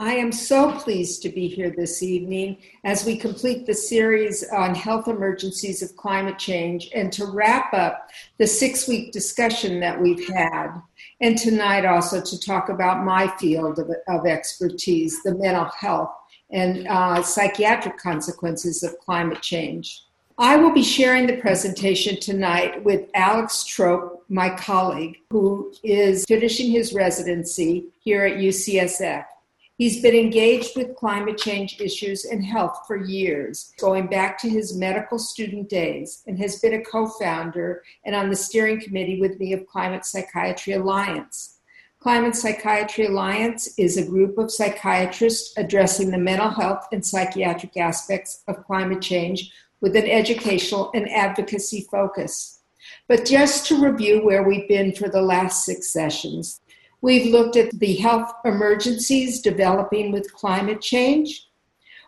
I am so pleased to be here this evening as we complete the series on health emergencies of climate change and to wrap up the six week discussion that we've had and tonight also to talk about my field of, of expertise, the mental health and uh, psychiatric consequences of climate change. I will be sharing the presentation tonight with Alex Trope, my colleague, who is finishing his residency here at UCSF. He's been engaged with climate change issues and health for years, going back to his medical student days, and has been a co founder and on the steering committee with me of Climate Psychiatry Alliance. Climate Psychiatry Alliance is a group of psychiatrists addressing the mental health and psychiatric aspects of climate change with an educational and advocacy focus. But just to review where we've been for the last six sessions, We've looked at the health emergencies developing with climate change.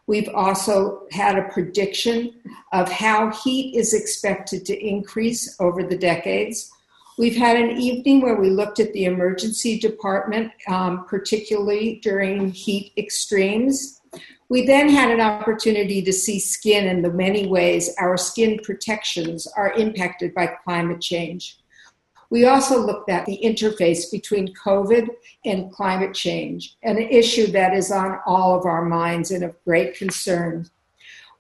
We've also had a prediction of how heat is expected to increase over the decades. We've had an evening where we looked at the emergency department, um, particularly during heat extremes. We then had an opportunity to see skin and the many ways our skin protections are impacted by climate change. We also looked at the interface between COVID and climate change, an issue that is on all of our minds and of great concern.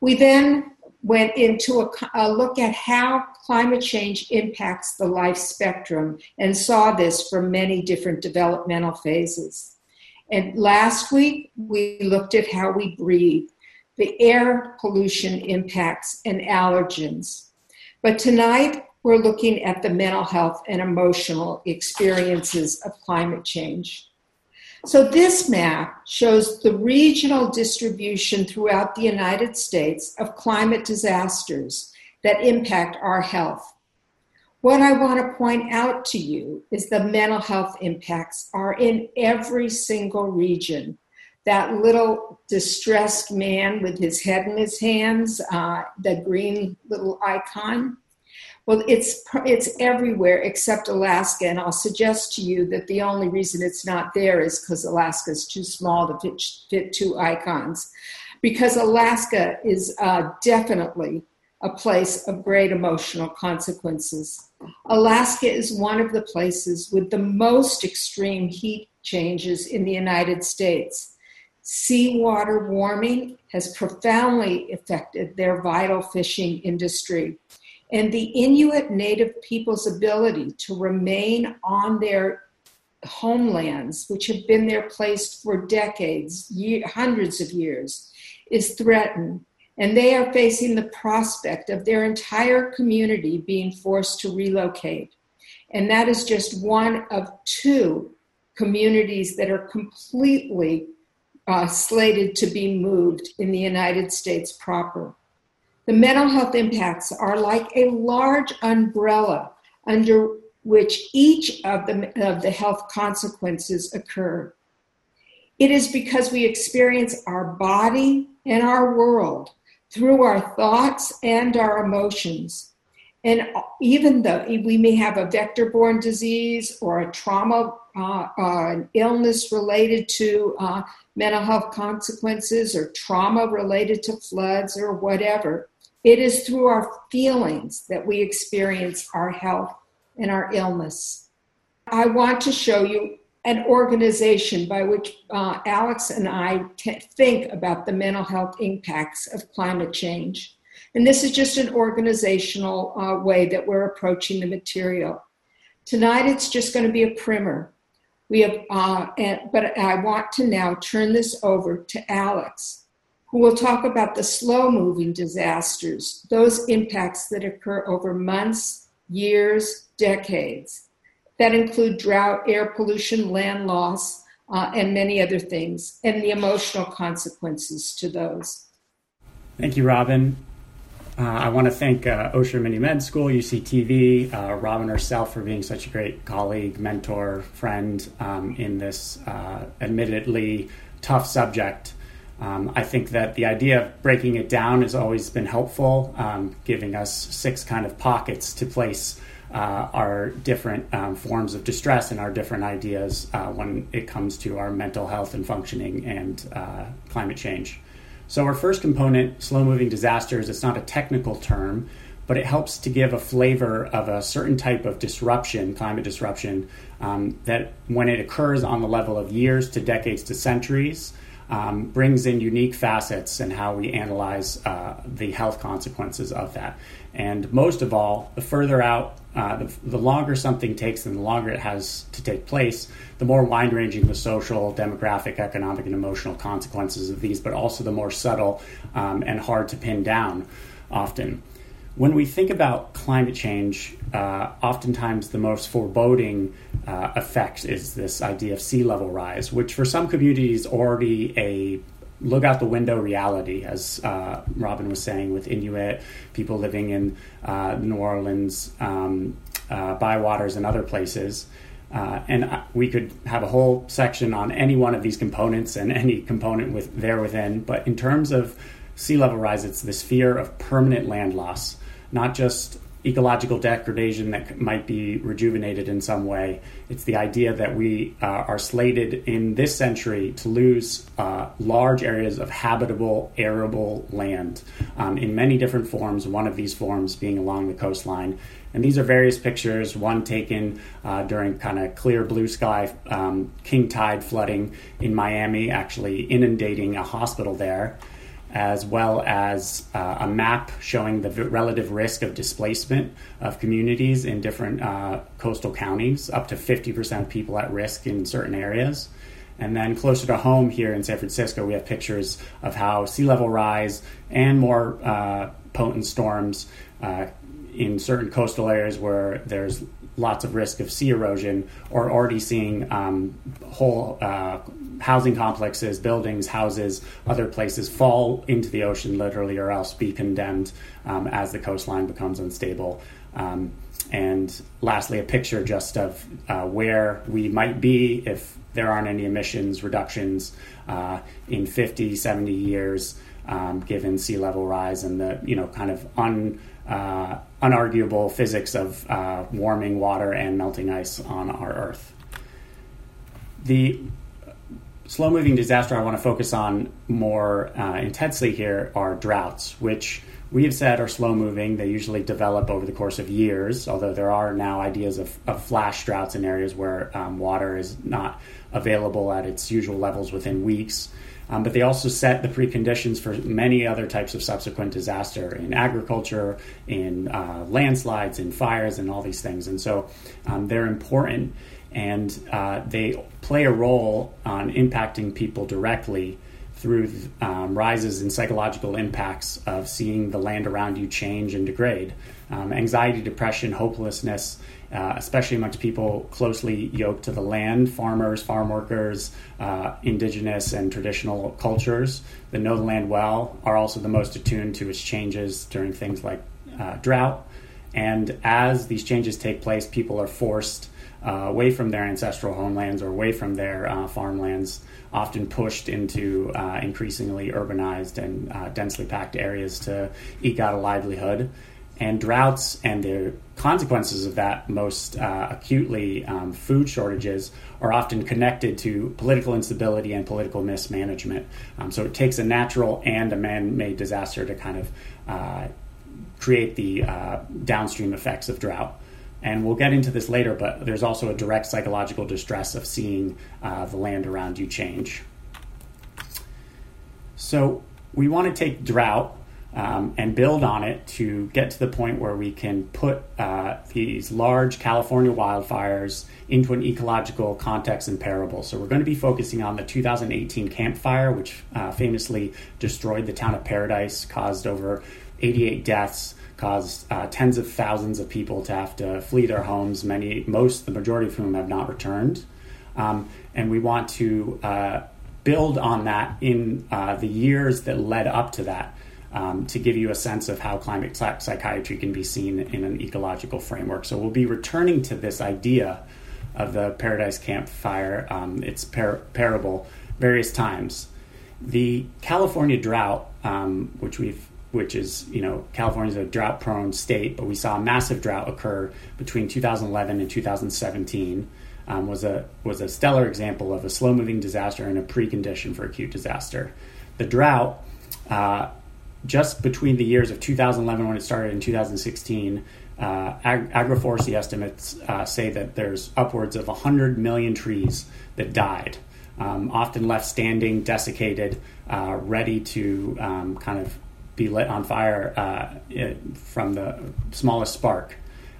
We then went into a, a, look at how climate change impacts the life spectrum and saw this from many different developmental phases. And last week, we looked at how we breathe, the air pollution impacts, and allergens. But tonight, we're looking at the mental health and emotional experiences of climate change. So, this map shows the regional distribution throughout the United States of climate disasters that impact our health. What I want to point out to you is the mental health impacts are in every single region. That little distressed man with his head in his hands, uh, the green little icon, well, it's it's everywhere except Alaska, and I'll suggest to you that the only reason it's not there is because Alaska is too small to fit, fit two icons. Because Alaska is uh, definitely a place of great emotional consequences. Alaska is one of the places with the most extreme heat changes in the United States. Seawater warming has profoundly affected their vital fishing industry and the Inuit Native people's ability to remain on their homelands, which have been their place for decades, year, hundreds of years, is threatened. And they are facing the prospect of their entire community being forced to relocate. And that is just one of two communities that are completely uh, slated to be moved in the United States proper. The mental health impacts are like a large umbrella under which each of the, of the health consequences occur. It is because we experience our body and our world through our thoughts and our emotions. And even though we may have a vector borne disease or a trauma, uh, uh, an illness related to uh, mental health consequences or trauma related to floods or whatever, it is through our feelings that we experience our health and our illness. I want to show you an organization by which uh, Alex and I t- think about the mental health impacts of climate change. And this is just an organizational uh, way that we're approaching the material. Tonight it's just going to be a primer. We have, uh, and, but I want to now turn this over to Alex who will talk about the slow moving disasters, those impacts that occur over months, years, decades, that include drought, air pollution, land loss, uh, and many other things, and the emotional consequences to those. Thank you, Robin. Uh, I want to thank uh, Osher Mini Med School, UCTV, uh, Robin herself for being such a great colleague, mentor, friend um, in this uh, admittedly tough subject. Um, I think that the idea of breaking it down has always been helpful, um, giving us six kind of pockets to place uh, our different um, forms of distress and our different ideas uh, when it comes to our mental health and functioning and uh, climate change. So, our first component, slow moving disasters, it's not a technical term, but it helps to give a flavor of a certain type of disruption, climate disruption, um, that when it occurs on the level of years to decades to centuries, um, brings in unique facets and how we analyze uh, the health consequences of that. And most of all, the further out, uh, the, the, longer something takes and the longer it has to take place, the more wide ranging the social, demographic, economic, and emotional consequences of these, but also the more subtle um, and hard to pin down often. When we think about climate change, uh, oftentimes the most foreboding uh, effect is this idea of sea level rise, which for some communities already a look out the window reality, as uh, Robin was saying, with Inuit people living in uh, New Orleans, um, uh, Bywaters, and other places. Uh, and we could have a whole section on any one of these components and any component with there within. But in terms of sea level rise, it's this fear of permanent land loss, not just ecological degradation that might be rejuvenated in some way. It's the idea that we uh, are slated in this century to lose uh, large areas of habitable, arable land um, in many different forms, one of these forms being along the coastline. And these are various pictures, one taken uh, during kind of clear blue sky um, king tide flooding in Miami, actually inundating a hospital there as well as uh, a map showing the relative risk of displacement of communities in different uh, coastal counties, up to 50% of people at risk in certain areas. And then closer to home here in San Francisco, we have pictures of how sea level rise and more uh, potent storms uh, in certain coastal areas where there's lots of risk of sea erosion, or already seeing um, whole uh, housing complexes, buildings, houses, other places fall into the ocean literally, or else be condemned um, as the coastline becomes unstable. Um, and lastly, a picture just of uh, where we might be if there aren't any emissions reductions uh, in 50, 70 years, um, given sea level rise and the you know kind of un uh, unarguable physics of uh, warming water and melting ice on our Earth. The slow moving disaster I want to focus on more uh, intensely here are droughts, which we have said are slow moving. They usually develop over the course of years, although there are now ideas of, of flash droughts in areas where um, water is not available at its usual levels within weeks. Um, but they also set the preconditions for many other types of subsequent disaster in agriculture, in uh, landslides, in fires, and all these things. And so um, they're important and uh, they play a role on impacting people directly through um, rises in psychological impacts of seeing the land around you change and degrade. Um, anxiety, depression, hopelessness, uh, especially amongst people closely yoked to the land farmers, farm workers, uh, indigenous and traditional cultures that know the land well are also the most attuned to its changes during things like uh, drought. And as these changes take place, people are forced uh, away from their ancestral homelands or away from their uh, farmlands, often pushed into uh, increasingly urbanized and densely packed areas to eke out a livelihood. And droughts and the consequences of that most uh, acutely um, food shortages are often connected to political instability and political mismanagement. Um, so it takes a natural and a man-made disaster to kind of uh, create the uh, downstream effects of drought and we'll get into this later but there's also a direct psychological distress of seeing uh, the land around you change so we want to take drought um, and build on it to get to the point where we can put uh, these large California wildfires into an ecological context and parable. So, we're going to be focusing on the 2018 Camp Fire, which uh, famously destroyed the town of Paradise, caused over 88 deaths, caused uh, tens of thousands of people to have to flee their homes, many, most, the majority of whom have not returned. Um, and we want to uh, build on that in uh, the years that led up to that um, to give you a sense of how climate psychiatry can be seen in an ecological framework. So we'll be returning to this idea of the Paradise Camp Fire, um, its par- parable, various times. The California drought, um, which we've which is, you know, California is a drought prone state, but we saw a massive drought occur between 2011 and 2017. Um, was a was a stellar example of a slow moving disaster and a precondition for acute disaster. The drought, uh, just between the years of 2011 when it started and 2016, uh, Ag- agroforestry estimates uh, say that there's upwards of 100 million trees that died, um, often left standing, desiccated, uh, ready to um, kind of be lit on fire uh, from the smallest spark.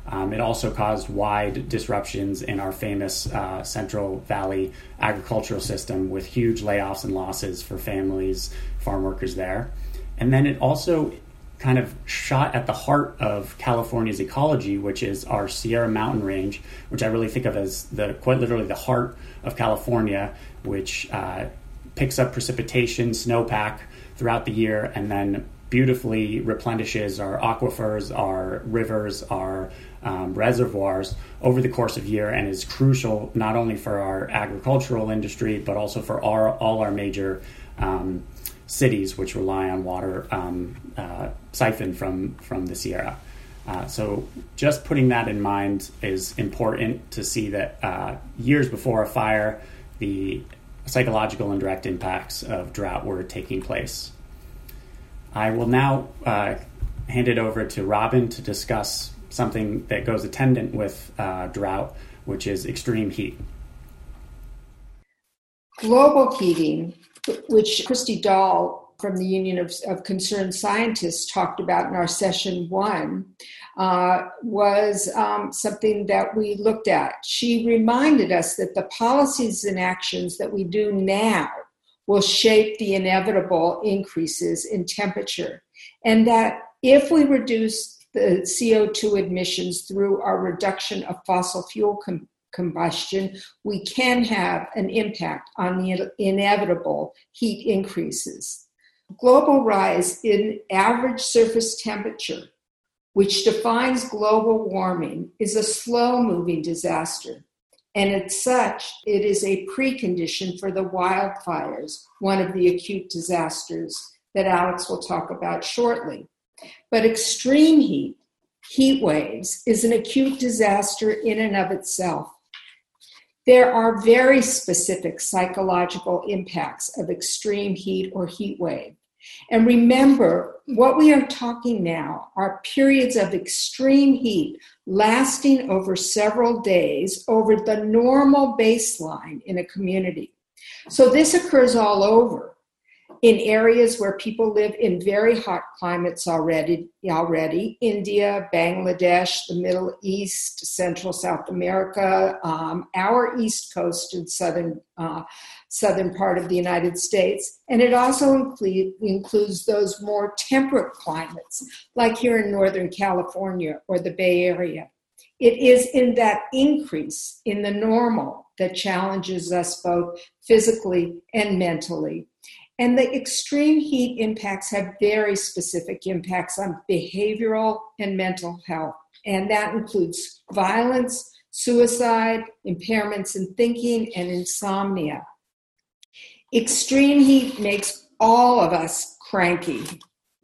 Um, it also caused wide disruptions in our famous uh, Central Valley agricultural system with huge layoffs and losses for families, farm workers there. And then it also kind of shot at the heart of California's ecology, which is our Sierra Mountain Range, which I really think of as the quite literally the heart of California, which uh, picks up precipitation, snowpack throughout the year, and then beautifully replenishes our aquifers, our rivers, our um, reservoirs over the course of year and is crucial not only for our agricultural industry but also for our, all our major um, cities which rely on water um, uh, siphoned from from the Sierra. Uh, so just putting that in mind is important to see that uh, years before a fire, the psychological and direct impacts of drought were taking place. I will now uh, hand it over to Robin to discuss something that goes attendant with uh, drought, which is extreme heat. Global heating, which Kristy Dahl from the Union of, of Concerned Scientists talked about in our session one, uh, was um, something that we looked at. She reminded us that the policies and actions that we do now will shape the inevitable increases in temperature. And that if we reduce the CO2 emissions through our reduction of fossil fuel com- combustion, we can have an impact on the inevitable heat increases. Global rise in average surface temperature, which defines global warming, is a slow moving disaster and as such, it is a precondition for the wildfires, one of the acute disasters that Alex will talk about shortly. But extreme heat, heat waves, is an acute disaster in and of itself. There are very specific psychological impacts of extreme heat or heat wave. And remember, what we are talking now are periods of extreme heat lasting over several days over the normal baseline in a community. So this occurs all over in areas where people live in very hot climates already already. India bangladesh the middle east central south america um, our east coast and southern uh, southern part of the united states. And it also include, includes those more temperate climates like here in northern california or the bay area. It is in that increase in the normal that challenges us both physically and mentally and the extreme heat impacts have very specific impacts on behavioral and mental health. And that includes violence, suicide, impairments in thinking, and insomnia. Extreme heat makes all of us cranky.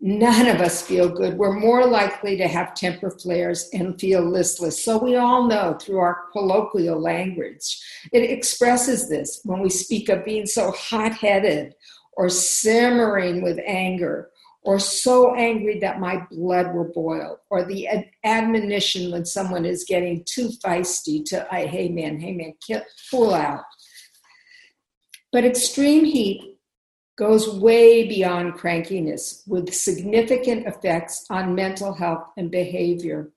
None of us feel good. We're more likely to have temper flares and feel listless. So, we all know through our colloquial language, it expresses this when we speak of being so hot headed or simmering with anger or so angry that my blood will boil, or the ad- admonition when someone is getting too feisty to, hey man, hey man, kill, pull out. But extreme heat goes way beyond crankiness with significant effects on mental health and behavior,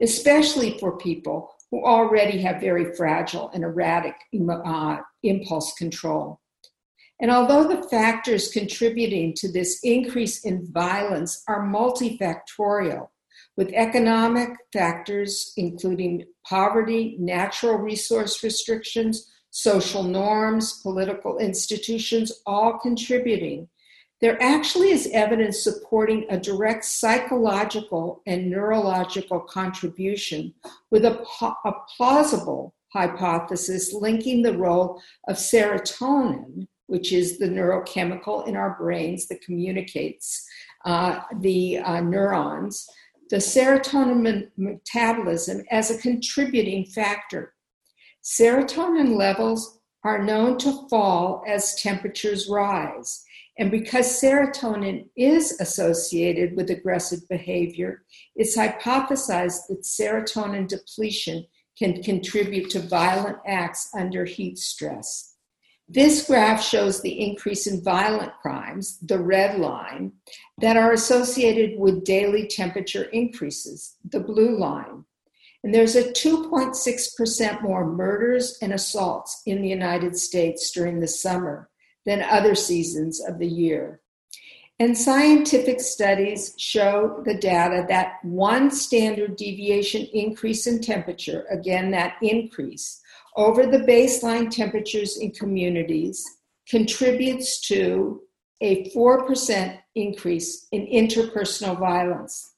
especially for people who already have very fragile and erratic uh, impulse control. And although the factors contributing to this increase in violence are multifactorial, with economic factors including poverty, natural resource restrictions, social norms, political institutions, all contributing, there actually is evidence supporting a direct psychological and neurological contribution with a, a plausible hypothesis linking the role of serotonin which is the neurochemical in our brains that communicates uh, the uh, neurons, the serotonin metabolism as a contributing factor. Serotonin levels are known to fall as temperatures rise. And because serotonin is associated with aggressive behavior, it's hypothesized that serotonin depletion can contribute to violent acts under heat stress. This graph shows the increase in violent crimes, the red line, that are associated with daily temperature increases, the blue line. And there's a 2.6% more murders and assaults in the United States during the summer than other seasons of the year. And scientific studies show the data that one standard deviation increase in temperature, again, that increase over the baseline temperatures in communities, contributes to a 4% increase in interpersonal violence.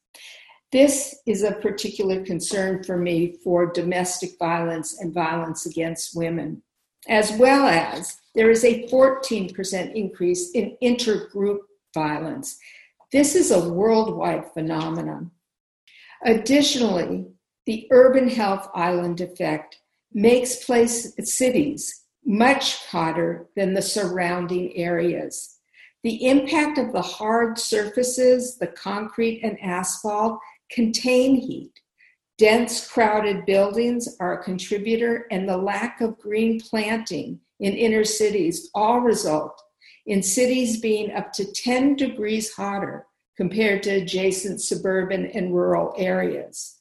This is a particular concern for me for domestic violence and violence against women, as well as there is a 14% increase in intergroup violence. This is a worldwide phenomenon. Additionally, the urban heat island effect makes place cities much hotter than the surrounding areas. The impact of the hard surfaces, the concrete and asphalt, contain heat. Dense, crowded buildings are a contributor, and the lack of green planting in inner cities all result in cities being up to 10 degrees hotter compared to adjacent suburban and rural areas.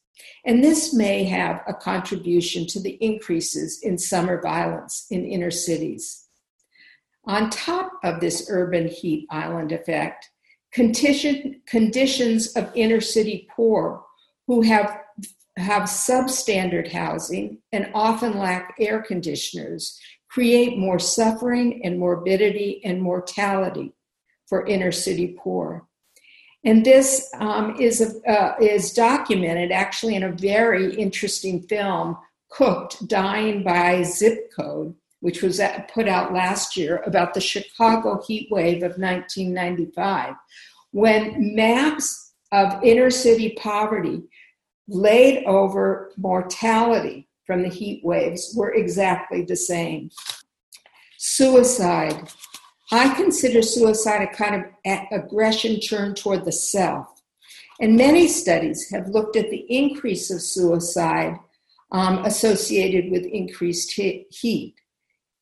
And this may have a contribution to the increases in summer violence in inner cities. On top of this urban heat island effect, condition, conditions of inner city poor who have, have substandard housing and often lack air conditioners create more suffering and morbidity and mortality for inner city poor. And this um, is, uh, is documented actually in a very interesting film, Cooked Dying by Zip Code, which was put out last year about the Chicago heat wave of 1995, when maps of inner city poverty laid over mortality from the heat waves were exactly the same. Suicide. I consider suicide a kind of aggression turned toward the self. And many studies have looked at the increase of suicide um, associated with increased heat.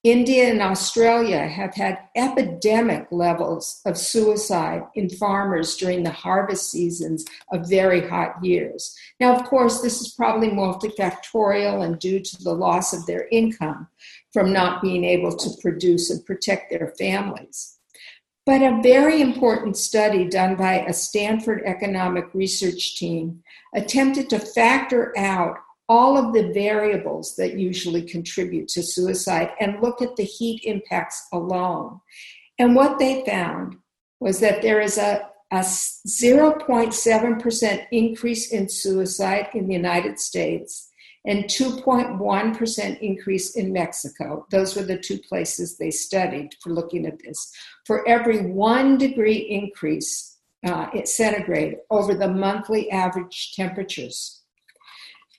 India and Australia have had epidemic levels of suicide in farmers during the harvest seasons of very hot years. Now, of course, this is probably multifactorial and due to the loss of their income from not being able to produce and protect their families. But a very important study done by a Stanford economic research team attempted to factor out all of the variables that usually contribute to suicide and look at the heat impacts alone. And what they found was that there is a, a 0.7% increase in suicide in the United States and 2.1% increase in Mexico. Those were the two places they studied for looking at this. For every one degree increase uh, centigrade over the monthly average temperatures.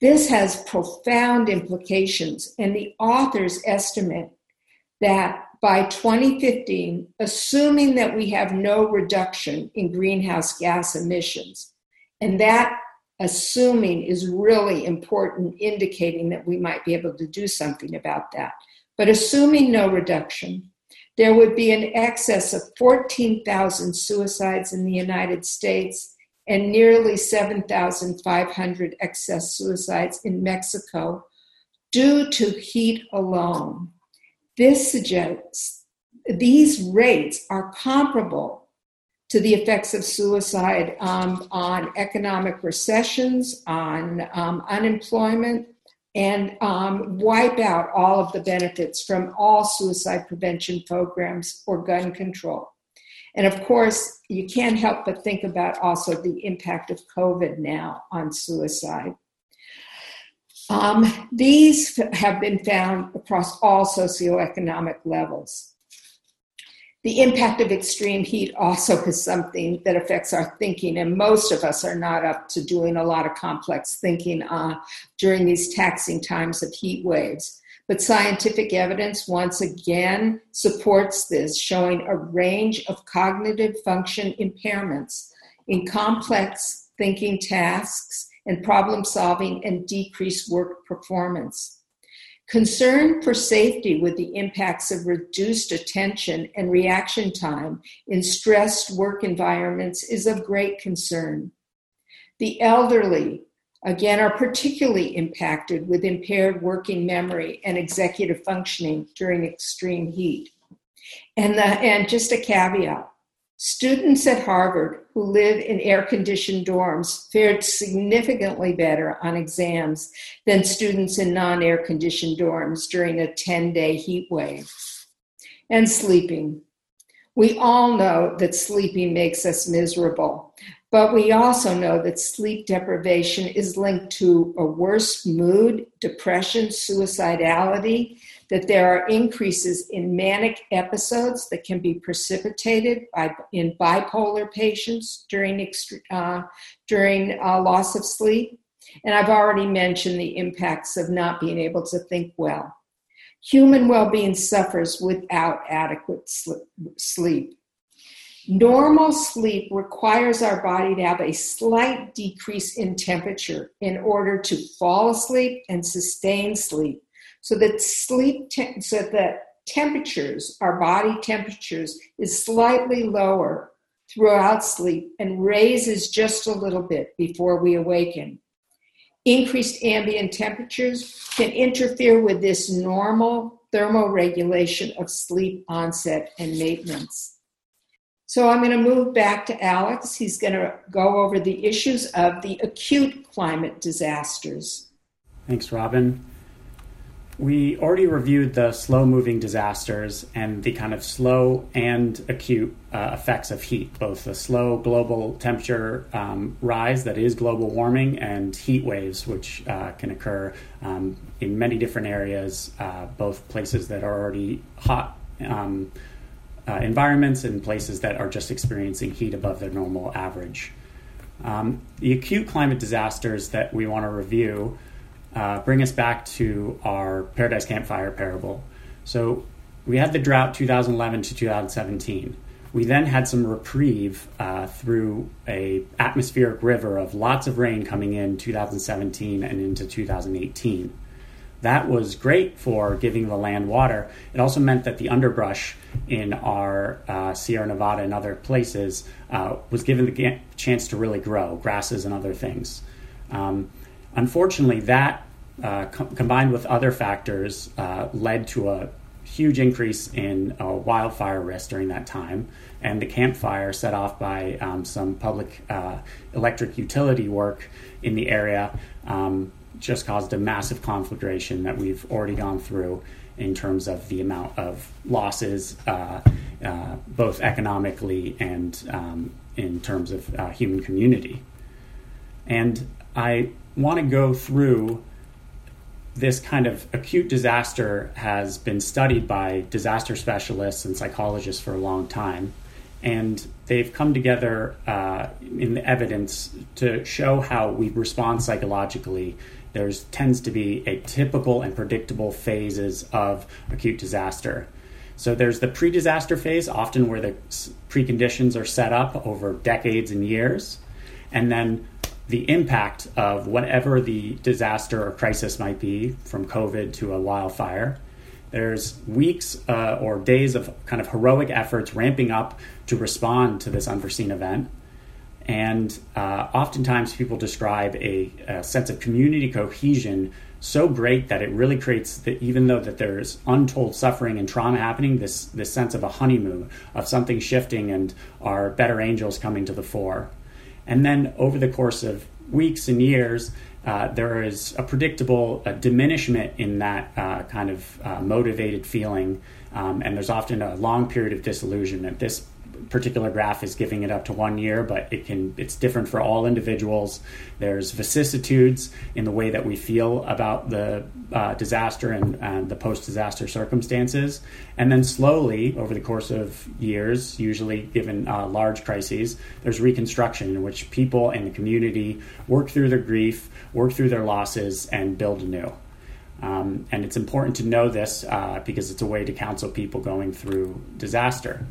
This has profound implications, and the authors estimate that by 2015, assuming that we have no reduction in greenhouse gas emissions, and that assuming is really important, indicating that we might be able to do something about that. But assuming no reduction, there would be an excess of 14,000 suicides in the United States and nearly 7,500 excess suicides in Mexico due to heat alone. This suggests these rates are comparable to the effects of suicide um, on economic recessions, on um, unemployment, and um, wipe out all of the benefits from all suicide prevention programs or gun control. And of course, you can't help but think about also the impact of COVID now on suicide. Um, these have been found across all socioeconomic levels. The impact of extreme heat also is something that affects our thinking, and most of us are not up to doing a lot of complex thinking uh, during these taxing times of heat waves. But scientific evidence once again supports this, showing a range of cognitive function impairments in complex thinking tasks and problem solving and decreased work performance. Concern for safety with the impacts of reduced attention and reaction time in stressed work environments is of great concern. The elderly, again, are particularly impacted with impaired working memory and executive functioning during extreme heat. And, the, and just a caveat Students at Harvard who live in air conditioned dorms fared significantly better on exams than students in non air conditioned dorms during a 10 day heat wave. And sleeping. We all know that sleeping makes us miserable, but we also know that sleep deprivation is linked to a worse mood, depression, suicidality, that there are increases in manic episodes that can be precipitated by, in bipolar patients during, uh, during uh, loss of sleep. And I've already mentioned the impacts of not being able to think well. Human well being suffers without adequate sleep. Normal sleep requires our body to have a slight decrease in temperature in order to fall asleep and sustain sleep so that sleep, te- so that temperatures, our body temperatures, is slightly lower throughout sleep and raises just a little bit before we awaken. Increased ambient temperatures can interfere with this normal thermoregulation of sleep onset and maintenance. So I'm going to move back to Alex. He's going to go over the issues of the acute climate disasters. Thanks, Robin. We already reviewed the slow moving disasters and the kind of slow and acute uh, effects of heat, both the slow global temperature um, rise that is global warming and heat waves, which uh, can occur um, in many different areas, uh, both places that are already hot. Um, uh, environments and places that are just experiencing heat above their normal average. Um, the acute climate disasters that we want to review uh, bring us back to our Paradise Campfire parable. So we had the drought 2011 to 2017. We then had some reprieve uh, through a atmospheric river of lots of rain coming in 2017 and into 2018. That was great for giving the land water. It also meant that the underbrush in our uh, Sierra Nevada and other places uh, was given the chance to really grow, grasses and other things. Um, Unfortunately, that uh, combined with other factors uh, led to a huge increase in uh, wildfire risk during that time. And the campfire set off by um, some public uh, electric utility work in the area, um, just caused a massive conflagration that we've already gone through in terms of the amount of losses, uh, uh, both economically and um, in terms of human community. And I want to go through this kind of acute disaster has been studied by disaster specialists and psychologists for a long time. And they've come together uh, in the evidence to show how we respond psychologically. There tends to be a typical and predictable phases of acute disaster. So there's the pre disaster phase, often where the preconditions are set up over decades and years. And then the impact of whatever the disaster or crisis might be, from COVID to a wildfire. There's weeks uh, or days of kind of heroic efforts ramping up to respond to this unforeseen event. And uh, oftentimes people describe a, a, sense of community cohesion so great that it really creates that even though that there's untold suffering and trauma happening, this, this sense of a honeymoon, of something shifting and our better angels coming to the fore. And then over the course of weeks and years, uh, there is a predictable diminishment in that uh, kind of uh, motivated feeling, um, and there's often a long period of disillusionment. This particular graph is giving it up to one year, but it can it's different for all individuals. There's vicissitudes in the way that we feel about the uh, disaster and, the post-disaster circumstances, and then slowly over the course of years, usually given uh, large crises, there's reconstruction in which people and the community work through their grief, work through their losses, and build anew. Um, and it's important to know this uh, because it's a way to counsel people going through disaster.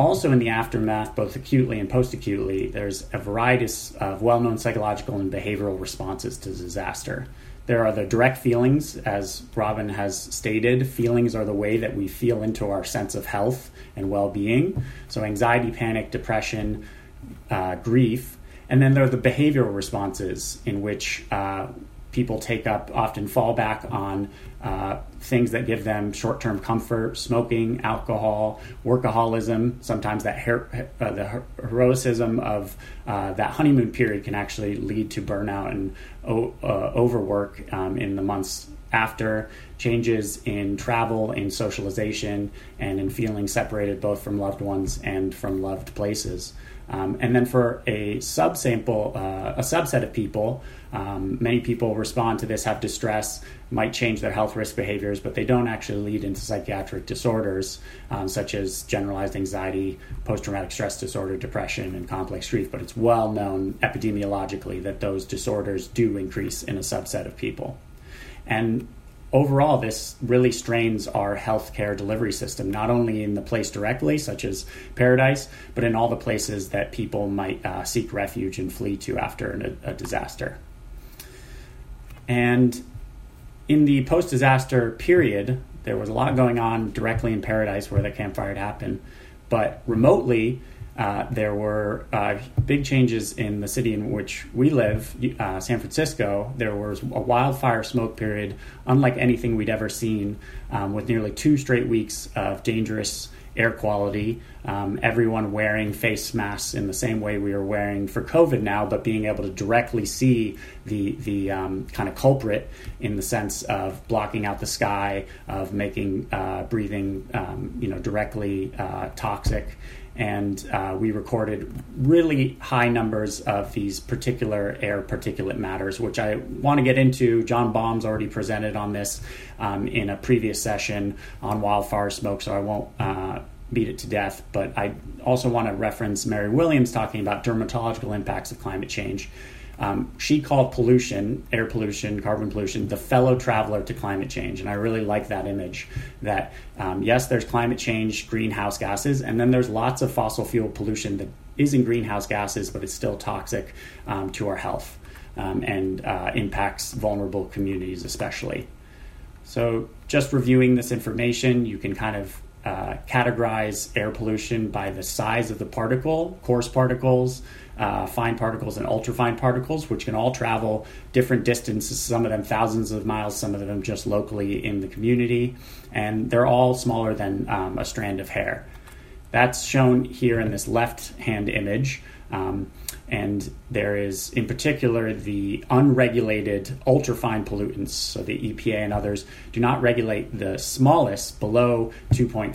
Also, in the aftermath, both acutely and post acutely, there's a variety of well known psychological and behavioral responses to disaster. There are the direct feelings, as Robin has stated. Feelings are the way that we feel into our sense of health and well being. So, anxiety, panic, depression, uh, grief. And then there are the behavioral responses, in which uh, people take up often fall back on uh, things that give them short-term comfort smoking alcohol workaholism sometimes that her- uh, the heroicism of uh, that honeymoon period can actually lead to burnout and o- uh, overwork um, in the months after. Changes in travel in socialization and in feeling separated both from loved ones and from loved places. Um, and then for a subsample, uh, a subset of people, um, many people respond to this, have distress, might change their health risk behaviors, but they don't actually lead into psychiatric disorders um, such as generalized anxiety, post traumatic stress disorder, depression, and complex grief. But it's well known epidemiologically that those disorders do increase in a subset of people. And overall, this really strains our healthcare delivery system, not only in the place directly, such as Paradise, but in all the places that people might uh, seek refuge and flee to after a, a disaster. And in the post disaster period, there was a lot going on directly in Paradise where the campfire had happened, but remotely, uh, there were uh, big changes in the city in which we live, uh, San Francisco. There was a wildfire smoke period, unlike anything we'd ever seen, um, with nearly two straight weeks of dangerous air quality. Um, everyone wearing face masks in the same way we are wearing for COVID now, but being able to directly see the the um, kind of culprit in the sense of blocking out the sky, of making uh, breathing, um, you know, directly uh, toxic and uh, we recorded really high numbers of these particular air particulate matters, which I want to get into. John Balmes' already presented on this um, in a previous session on wildfire smoke, so I won't uh, beat it to death. But I also want to reference Mary Williams talking about dermatological impacts of climate change. Um, she called pollution, air pollution, carbon pollution, the fellow traveler to climate change. And I really like that image that, um, yes, there's climate change, greenhouse gases, and then there's lots of fossil fuel pollution that isn't greenhouse gases, but it's still toxic um, to our health um, and uh, impacts vulnerable communities, especially. So, just reviewing this information, you can kind of uh, categorize air pollution by the size of the particle, coarse particles, uh, fine particles, and ultrafine particles, which can all travel different distances, some of them thousands of miles, some of them just locally in the community, and they're all smaller than um, a strand of hair. That's shown here in this left hand image. Um, and there is, in particular, the unregulated ultrafine pollutants. So the EPA and others do not regulate the smallest, below 2.5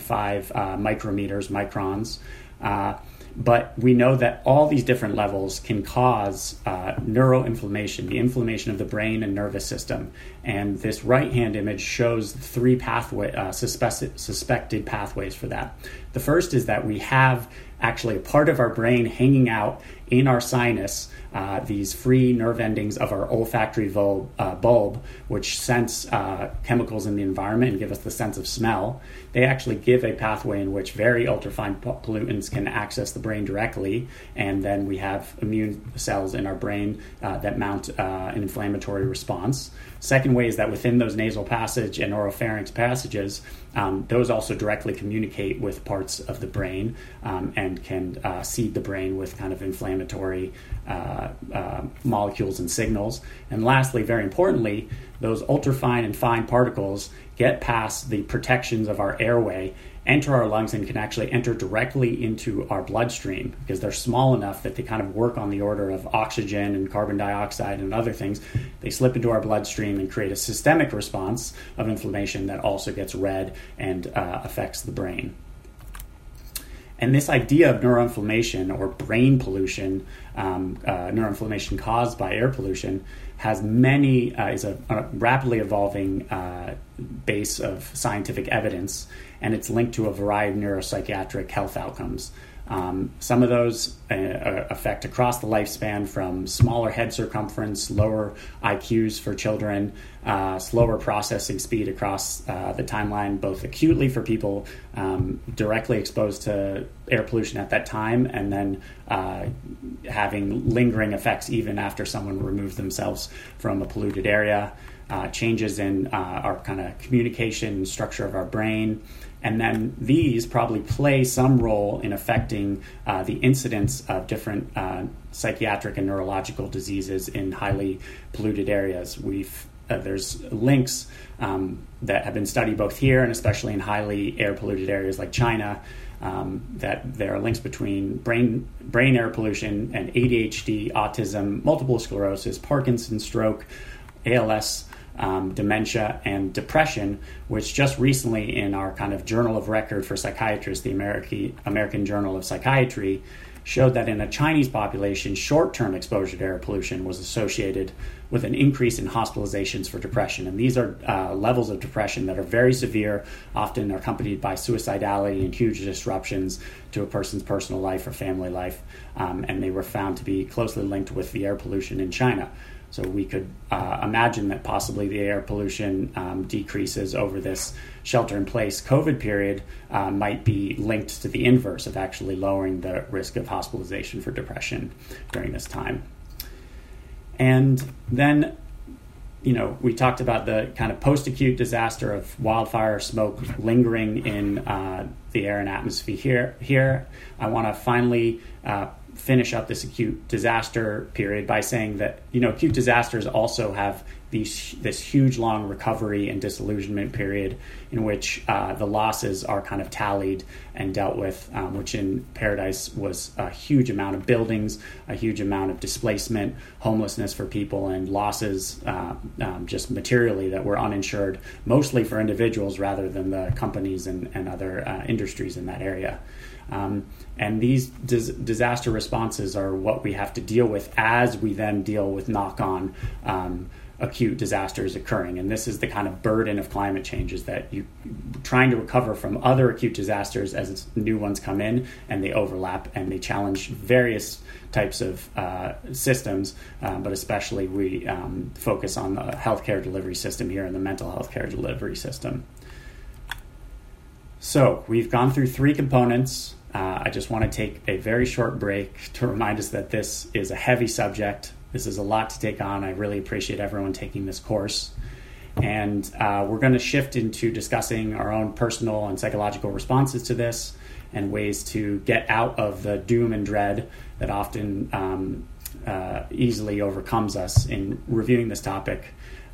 uh, micrometers, microns. Uh, but we know that all these different levels can cause uh, neuroinflammation, the inflammation of the brain and nervous system. And this right hand image shows three pathway, uh, suspected, suspected pathways for that. The first is that we have actually a part of our brain hanging out in our sinus uh, these free nerve endings of our olfactory bulb, uh, bulb which sense uh, chemicals in the environment and give us the sense of smell. They actually give a pathway in which very ultrafine pollutants can access the brain directly, and then we have immune cells in our brain uh, that mount uh, an inflammatory response. Second way is that within those nasal passage and oropharynx passages, um, those also directly communicate with parts of the brain um, and can uh, seed the brain with kind of inflammatory uh, uh, molecules and signals. And lastly, very importantly, those ultrafine and fine particles get past the protections of our airway, enter our lungs, and can actually enter directly into our bloodstream because they're small enough that they kind of work on the order of oxygen and carbon dioxide and other things. They slip into our bloodstream and create a systemic response of inflammation that also gets red and uh, affects the brain. And this idea of neuroinflammation or brain pollution, um, uh, neuroinflammation caused by air pollution, has many uh, is a, a, rapidly evolving uh, base of scientific evidence, and it's linked to a variety of neuropsychiatric health outcomes. Um, some of those uh, uh, affect across the lifespan from smaller head circumference, lower IQs for children, uh, slower processing speed across uh, the timeline, both acutely for people um, directly exposed to air pollution at that time, and then uh, having lingering effects even after someone removes themselves from a polluted area. Uh, changes in our kind of communication structure of our brain. And then these probably play some role in affecting uh, the incidence of different uh, psychiatric and neurological diseases in highly polluted areas. We've uh, there's links um, that have been studied both here and especially in highly air polluted areas like China. Um, that there are links between brain brain air pollution and ADHD, autism, multiple sclerosis, Parkinson's, stroke, ALS, um, dementia, and depression, which just recently in our kind of journal of record for psychiatrists, the American, American Journal of Psychiatry, showed that in a Chinese population, short term exposure to air pollution was associated with an increase in hospitalizations for depression. And these are uh, levels of depression that are very severe, often accompanied by suicidality and huge disruptions to a person's personal life or family life. Um, and they were found to be closely linked with the air pollution in China. So we could uh, imagine that possibly the air pollution um, decreases over this shelter in place COVID period uh, might be linked to the inverse of actually lowering the risk of hospitalization for depression during this time. And then, you know, we talked about the kind of post acute disaster of wildfire smoke lingering in uh, the air and atmosphere here. Here, I want to finally uh, finish up this acute disaster period by saying that you know acute disasters also have these this huge long recovery and disillusionment period in which uh, the losses are kind of tallied and dealt with, um, which in Paradise was a huge amount of buildings, a huge amount of displacement, homelessness for people, and losses uh, um, just materially that were uninsured, mostly for individuals rather than the companies and, and other uh, industries in that area. Um, and these dis- disaster responses are what we have to deal with as we then deal with knock on um, acute disasters occurring. And this is the kind of burden of climate change is that you trying to recover from other acute disasters as new ones come in and they overlap and they challenge various types of uh, systems, um, but especially we um, focus on the healthcare delivery system here and the mental health care delivery system. So we've gone through three components. Uh, I just want to take a very short break to remind us that this is a heavy subject. This is a lot to take on. I really appreciate everyone taking this course. And uh, we're going to shift into discussing our own personal and psychological responses to this and ways to get out of the doom and dread that often um, uh, easily overcomes us in reviewing this topic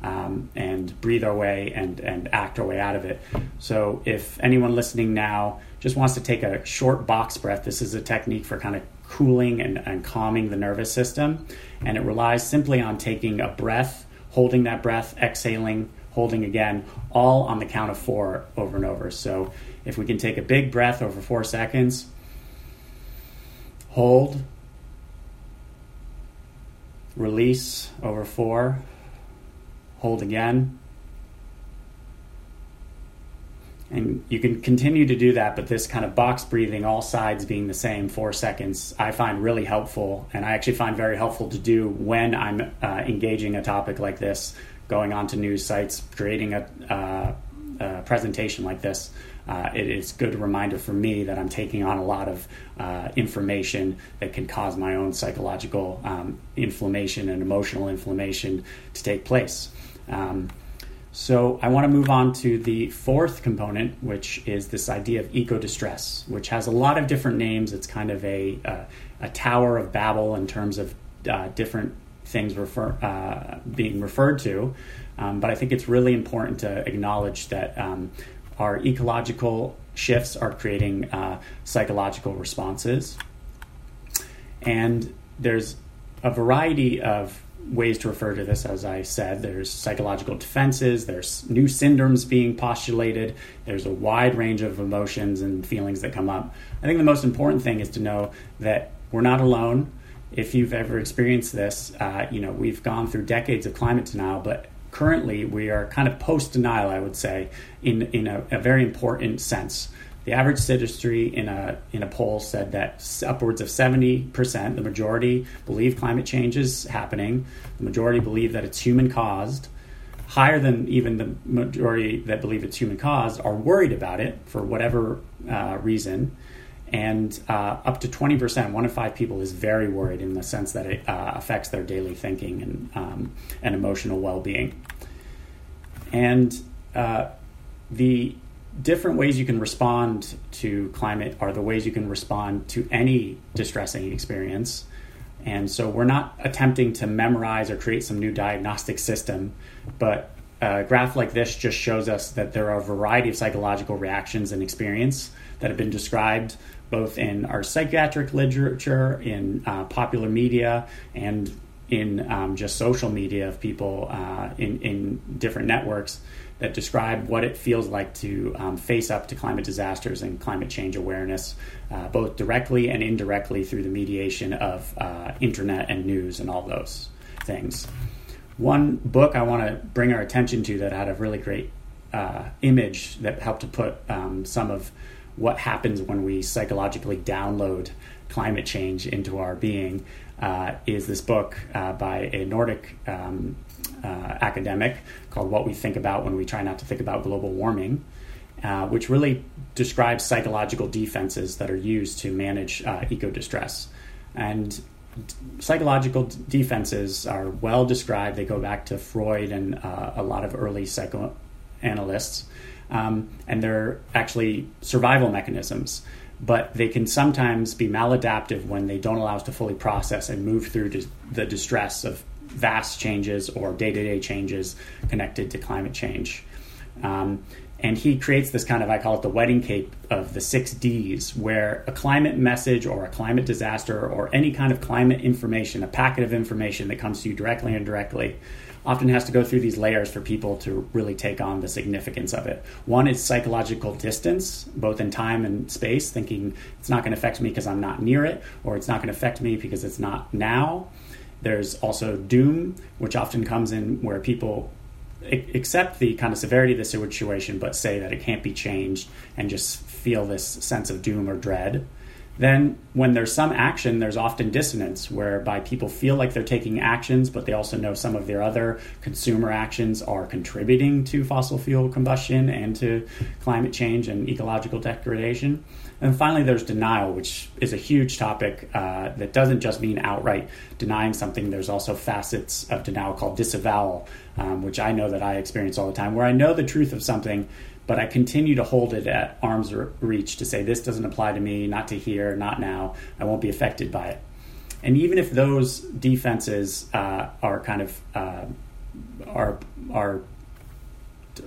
um, and breathe our way and, and act our way out of it. So, if anyone listening now just wants to take a short box breath, this is a technique for kind of cooling and, and calming the nervous system. And it relies simply on taking a breath, holding that breath, exhaling, holding again, all on the count of four over and over. So, if we can take a big breath over four seconds, hold, release over four hold again. And you can continue to do that, but this kind of box breathing, all sides being the same, four seconds, I find really helpful. And I actually find very helpful to do when I'm uh, engaging a topic like this, going onto news sites, creating a, uh, a presentation like this. Uh, it a good reminder for me that I'm taking on a lot of uh, information that can cause my own psychological um, inflammation and emotional inflammation to take place. Um, so I want to move on to the fourth component, which is this idea of eco distress, which has a lot of different names. It's kind of a uh, a tower of Babel in terms of uh, different things refer, uh, being referred to. Um, but I think it's really important to acknowledge that um, our ecological shifts are creating uh, psychological responses, and there's a variety of ways to refer to this, as I said. There's psychological defenses, there's new syndromes being postulated, there's a wide range of emotions and feelings that come up. I think the most important thing is to know that we're not alone. If you've ever experienced this, uh, you know, we've gone through decades of climate denial, but currently we are kind of post denial, I would say, in, in a, a very important sense. The average citizenry in a in a poll said that upwards of seventy percent, the majority, believe climate change is happening. The majority believe that it's human caused. Higher than even the majority that believe it's human caused are worried about it for whatever uh, reason. And uh, up to 20%, one in five people is very worried in the sense that it uh, affects their daily thinking and, um, and emotional well being. And uh, the different ways you can respond to climate are the ways you can respond to any distressing experience. And so we're not attempting to memorize or create some new diagnostic system, but a graph like this just shows us that there are a variety of psychological reactions and experience that have been described both in our psychiatric literature, in uh, popular media, and in um, just social media of people uh, in, in different networks that describe what it feels like to um, face up to climate disasters and climate change awareness, uh, both directly and indirectly through the mediation of uh, internet and news and all those things. One book I want to bring our attention to that had a really great uh, image that helped to put um, some of what happens when we psychologically download climate change into our being uh, is this book uh, by a Nordic um, uh, academic called What We Think About When We Try Not to Think About Global Warming, uh, which really describes psychological defenses that are used to manage uh, eco distress. And psychological defenses are well described. They go back to Freud and uh, a lot of early psychoanalysts. Um, and they're actually survival mechanisms but they can sometimes be maladaptive when they don't allow us to fully process and move through the distress of vast changes or day to day changes connected to climate change. Um, and he creates this kind of, I call it the wedding cake of the six Ds, where a climate message or a climate disaster or any kind of climate information, a packet of information that comes to you directly or indirectly, often has to go through these layers for people to really take on the significance of it. One is psychological distance, both in time and space, thinking it's not going to affect me because I'm not near it, or it's not going to affect me because it's not now. There's also doom, which often comes in where people accept the kind of severity of the situation, but say that it can't be changed and just feel this sense of doom or dread. Then, when there's some action, there's often dissonance whereby people feel like they're taking actions, but they also know some of their other consumer actions are contributing to fossil fuel combustion and to climate change and ecological degradation. And finally, there's denial, which is a huge topic uh, that doesn't just mean outright denying something. There's also facets of denial called disavowal, um, which I know that I experience all the time, where I know the truth of something but I continue to hold it at arm's reach to say this doesn't apply to me, not to here, not now. I won't be affected by it. And even if those defenses uh, are kind of uh, are are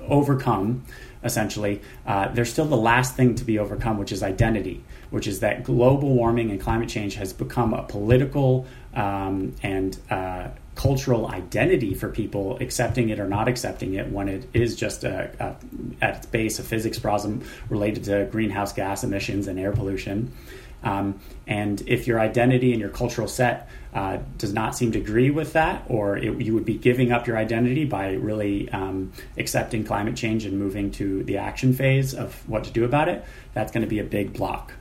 overcome, essentially, uh, there's still the last thing to be overcome, which is identity, which is that global warming and climate change has become a political um, and uh, cultural identity for people, accepting it or not accepting it, when it is just a, a, at its base a physics problem related to greenhouse gas emissions and air pollution. Um, and if your identity and your cultural set uh, does not seem to agree with that, or it, you would be giving up your identity by really um, accepting climate change and moving to the action phase of what to do about it, that's going to be a big block.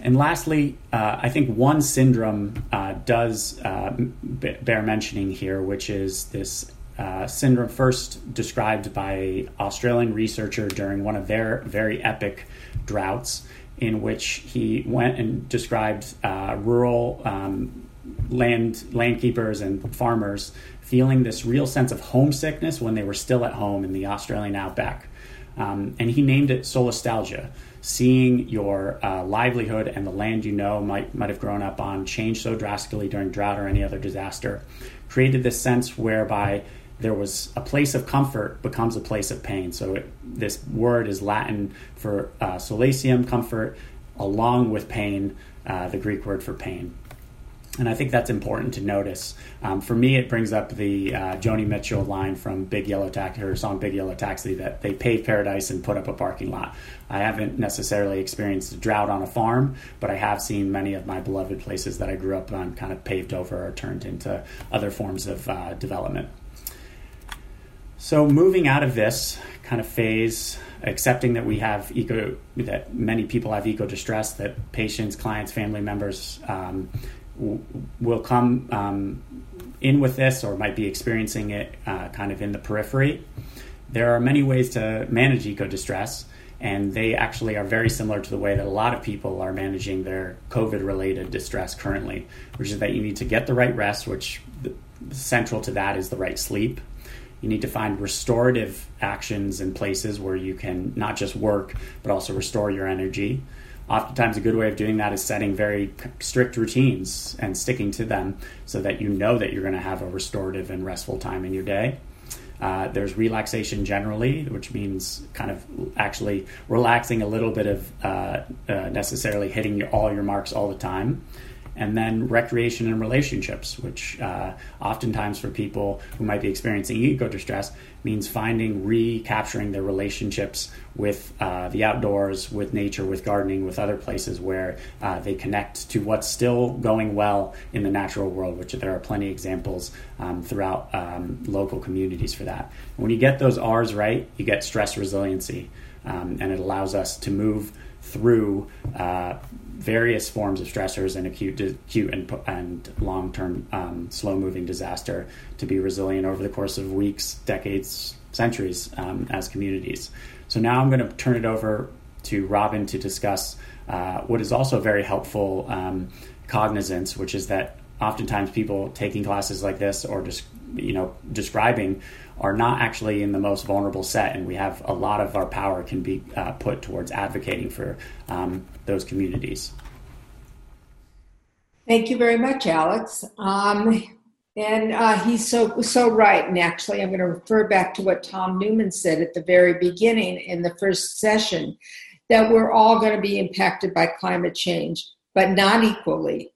And lastly, uh, I think one syndrome uh, does uh, bear mentioning here, which is this uh, syndrome first described by Australian researcher during one of their very epic droughts, in which he went and described uh, rural um, land land keepers and farmers feeling this real sense of homesickness when they were still at home in the Australian outback, um, and he named it solastalgia seeing your uh, livelihood and the land you know might might have grown up on change so drastically during drought or any other disaster created this sense whereby there was a place of comfort becomes a place of pain. So it, this word is Latin for uh, comfort, along with pain, uh, the Greek word for pain. And I think that's important to notice. Um, for me, it brings up the uh, Joni Mitchell line from Big Yellow Taxi, her song Big Yellow Taxi, that they paved paradise and put up a parking lot. I haven't necessarily experienced a drought on a farm, but I have seen many of my beloved places that I grew up on kind of paved over or turned into other forms of uh, development. So, moving out of this kind of phase, accepting that we have eco, that many people have eco distress, that patients, clients, family members um, will come um, in with this or might be experiencing it uh, kind of in the periphery. There are many ways to manage eco distress and they actually are very similar to the way that a lot of people are managing their COVID related distress currently, which is that you need to get the right rest, which the, central to that is the right sleep. You need to find restorative actions and places where you can not just work, but also restore your energy. Oftentimes, a good way of doing that is setting very strict routines and sticking to them so that you know that you're going to have a restorative and restful time in your day. Uh, there's relaxation generally, which means kind of actually relaxing a little bit of uh, uh, necessarily hitting all your marks all the time and then recreation and relationships, which uh, oftentimes for people who might be experiencing eco distress means finding, recapturing their relationships with uh, the outdoors, with nature, with gardening, with other places where uh, they connect to what's still going well in the natural world, which there are plenty of examples um, throughout um, local communities for that. And when you get those R's right, you get stress resiliency, um, and it allows us to move through uh, various forms of stressors and acute, acute and, and long term um, slow moving disaster to be resilient over the course of weeks, decades, centuries um, as communities. So now I'm going to turn it over to Robin to discuss uh, what is also very helpful um, cognizance, which is that oftentimes people taking classes like this or just you know describing are not actually in the most vulnerable set, and we have a lot of our power can be uh, put towards advocating for um, those communities. Thank you very much, Alex. Um, and uh, he's so so right. And actually, I'm going to refer back to what Tom Newman said at the very beginning in the first session, that we're all going to be impacted by climate change, but not equally.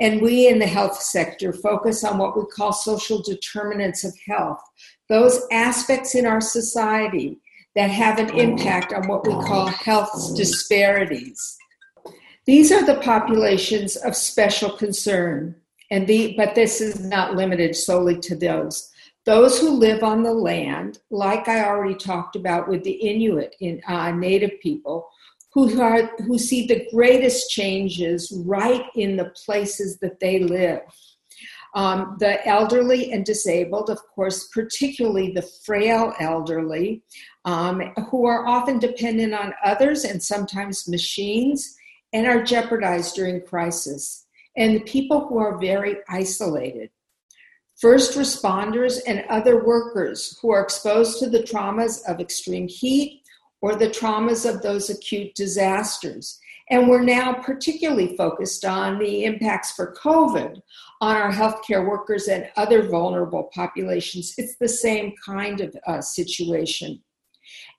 And we in the health sector focus on what we call social determinants of health, those aspects in our society that have an impact on what we call health disparities. These are the populations of special concern, and the, but this is not limited solely to those. Those who live on the land, like I already talked about with the Inuit in uh, Native people, who are who see the greatest changes right in the places that they live. Um, the elderly and disabled, of course, particularly the frail elderly, um, who are often dependent on others and sometimes machines and are jeopardized during crisis, and the people who are very isolated. First responders and other workers who are exposed to the traumas of extreme heat or the traumas of those acute disasters. And we're now particularly focused on the impacts for COVID on our healthcare workers and other vulnerable populations. It's the same kind of uh, situation.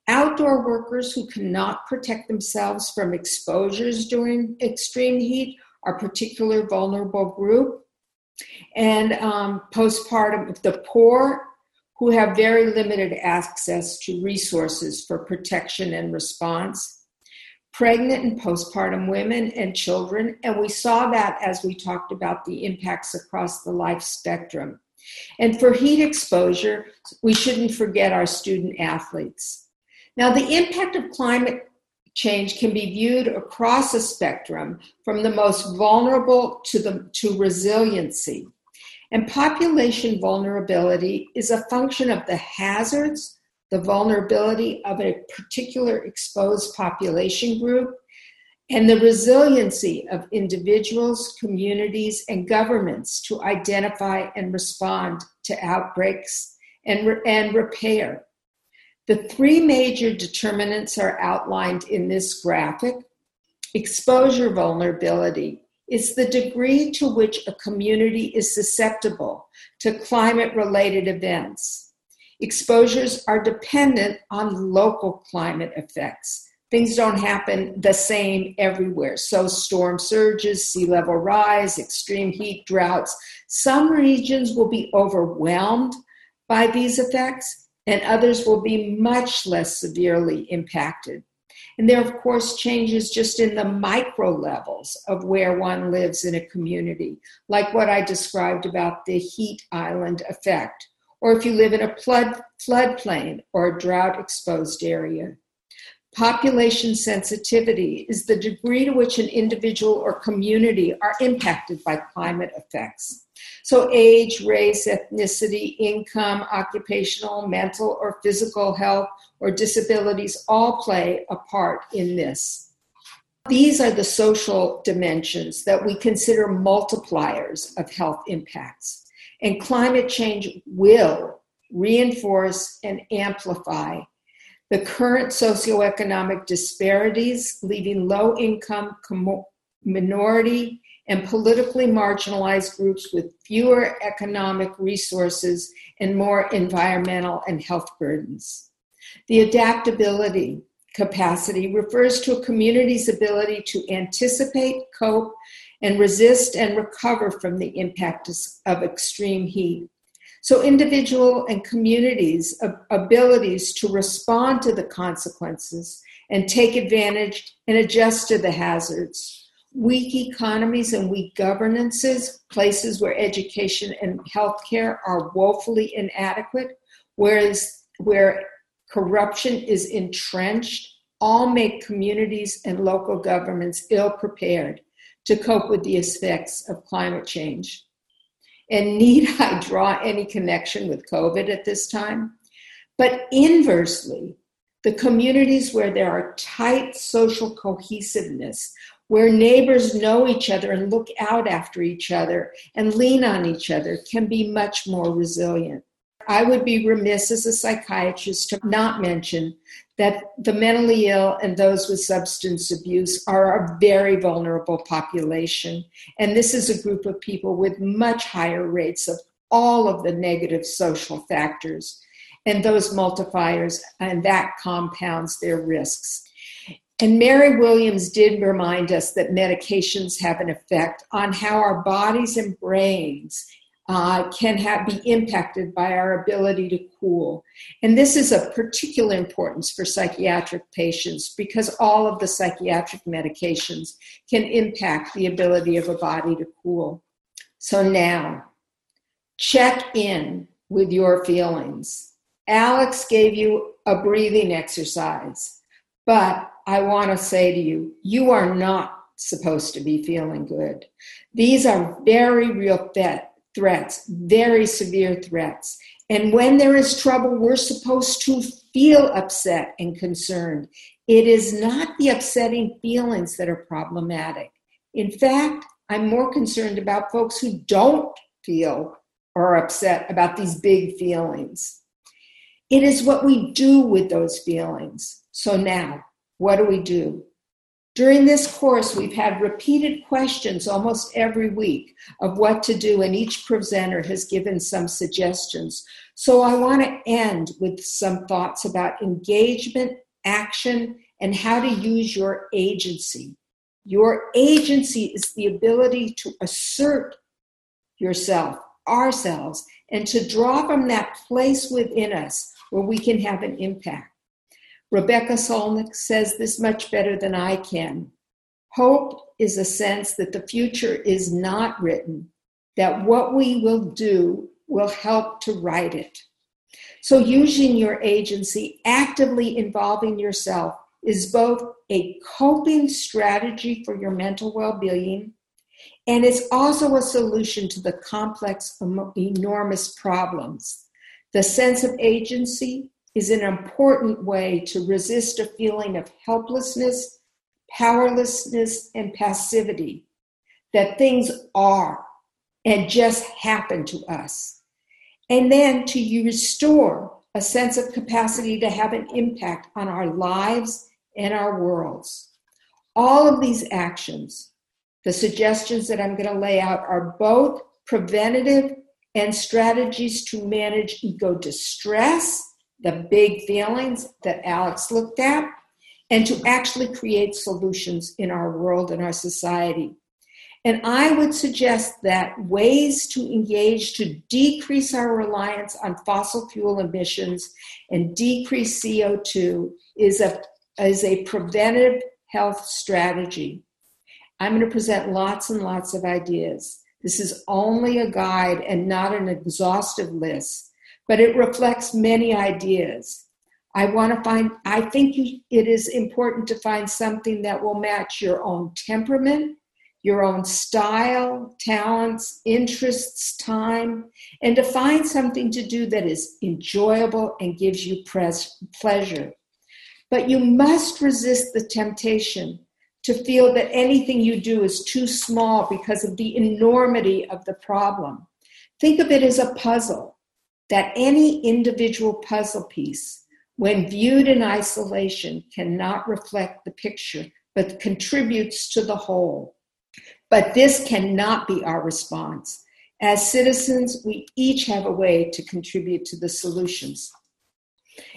Outdoor workers who cannot protect themselves from exposures during extreme heat are a particular vulnerable group. And um, postpartum, the poor who have very limited access to resources for protection and response pregnant and postpartum women and children. And we saw that as we talked about the impacts across the life spectrum. And for heat exposure, we shouldn't forget our student athletes. Now, the impact of climate change can be viewed across a spectrum from the most vulnerable to the to resiliency. And population vulnerability is a function of the hazards, the vulnerability of a particular exposed population group, and the resiliency of individuals, communities, and governments to identify and respond to outbreaks and, re- and repair. The three major determinants are outlined in this graphic. Exposure vulnerability is the degree to which a community is susceptible to climate related events. Exposures are dependent on local climate effects, things don't happen the same everywhere. So, storm surges, sea level rise, extreme heat, droughts. Some regions will be overwhelmed by these effects, and others will be much less severely impacted. And there of course, changes just in the micro levels of where one lives in a community, like what I described about the heat island effect, or if you live in a flood, floodplain or a drought exposed area. Population sensitivity is the degree to which an individual or community are impacted by climate effects. So, age, race, ethnicity, income, occupational, mental, or physical health, or disabilities all play a part in this. These are the social dimensions that we consider multipliers of health impacts. And climate change will reinforce and amplify the current socioeconomic disparities, leaving low income, minority, and politically marginalized groups with fewer economic resources and more environmental and health burdens. The adaptability capacity refers to a community's ability to anticipate, cope, and resist and recover from the impact of extreme heat so, individual and communities' abilities to respond to the consequences and take advantage and adjust to the hazards. Weak economies and weak governances, places where education and healthcare are woefully inadequate, whereas where corruption is entrenched, all make communities and local governments ill prepared to cope with the effects of climate change. And need I draw any connection with COVID at this time? But inversely, the communities where there are tight social cohesiveness, where neighbors know each other and look out after each other and lean on each other, can be much more resilient. I would be remiss as a psychiatrist to not mention that the mentally ill and those with substance abuse are a very vulnerable population. And this is a group of people with much higher rates of all of the negative social factors. And those multipliers, and that compounds their risks. And Mary Williams did remind us that medications have an effect on how our bodies and brains uh, can have, be impacted by our ability to cool. And this is of particular importance for psychiatric patients because all of the psychiatric medications can impact the ability of a body to cool. So now, check in with your feelings. Alex gave you a breathing exercise, but I want to say to you, you are not supposed to be feeling good. These are very real threats, very severe threats. And when there is trouble, we're supposed to feel upset and concerned. It is not the upsetting feelings that are problematic. In fact, I'm more concerned about folks who don't feel or upset about these big feelings. It is what we do with those feelings. So now, what do we do? During this course, we've had repeated questions almost every week of what to do, and each presenter has given some suggestions. So I want to end with some thoughts about engagement, action, and how to use your agency. Your agency is the ability to assert yourself, ourselves, and to draw from that place within us where we can have an impact. Rebecca Solnit says this much better than I can. Hope is a sense that the future is not written, that what we will do will help to write it. So, using your agency, actively involving yourself, is both a coping strategy for your mental well being, and it's also a solution to the complex, enormous problems. The sense of agency is an important way to resist a feeling of helplessness, powerlessness, and passivity that things are and just happen to us. And then to restore a sense of capacity to have an impact on our lives and our worlds. All of these actions, the suggestions that I'm going to lay out, are both preventative and strategies to manage eco distress the big feelings that Alex looked at, and to actually create solutions in our world and our society. And I would suggest that ways to engage to decrease our reliance on fossil fuel emissions and decrease CO2 is a, is a preventive health strategy. I'm going to present lots and lots of ideas. This is only a guide and not an exhaustive list, but it reflects many ideas. I want to find, I think it is important to find something that will match your own temperament, your own style, talents, interests, time, and to find something to do that is enjoyable and gives you pres- pleasure. But you must resist the temptation to feel that anything you do is too small because of the enormity of the problem. Think of it as a puzzle, that any individual puzzle piece, when viewed in isolation, cannot reflect the picture, but contributes to the whole. But this cannot be our response. As citizens, we each have a way to contribute to the solutions.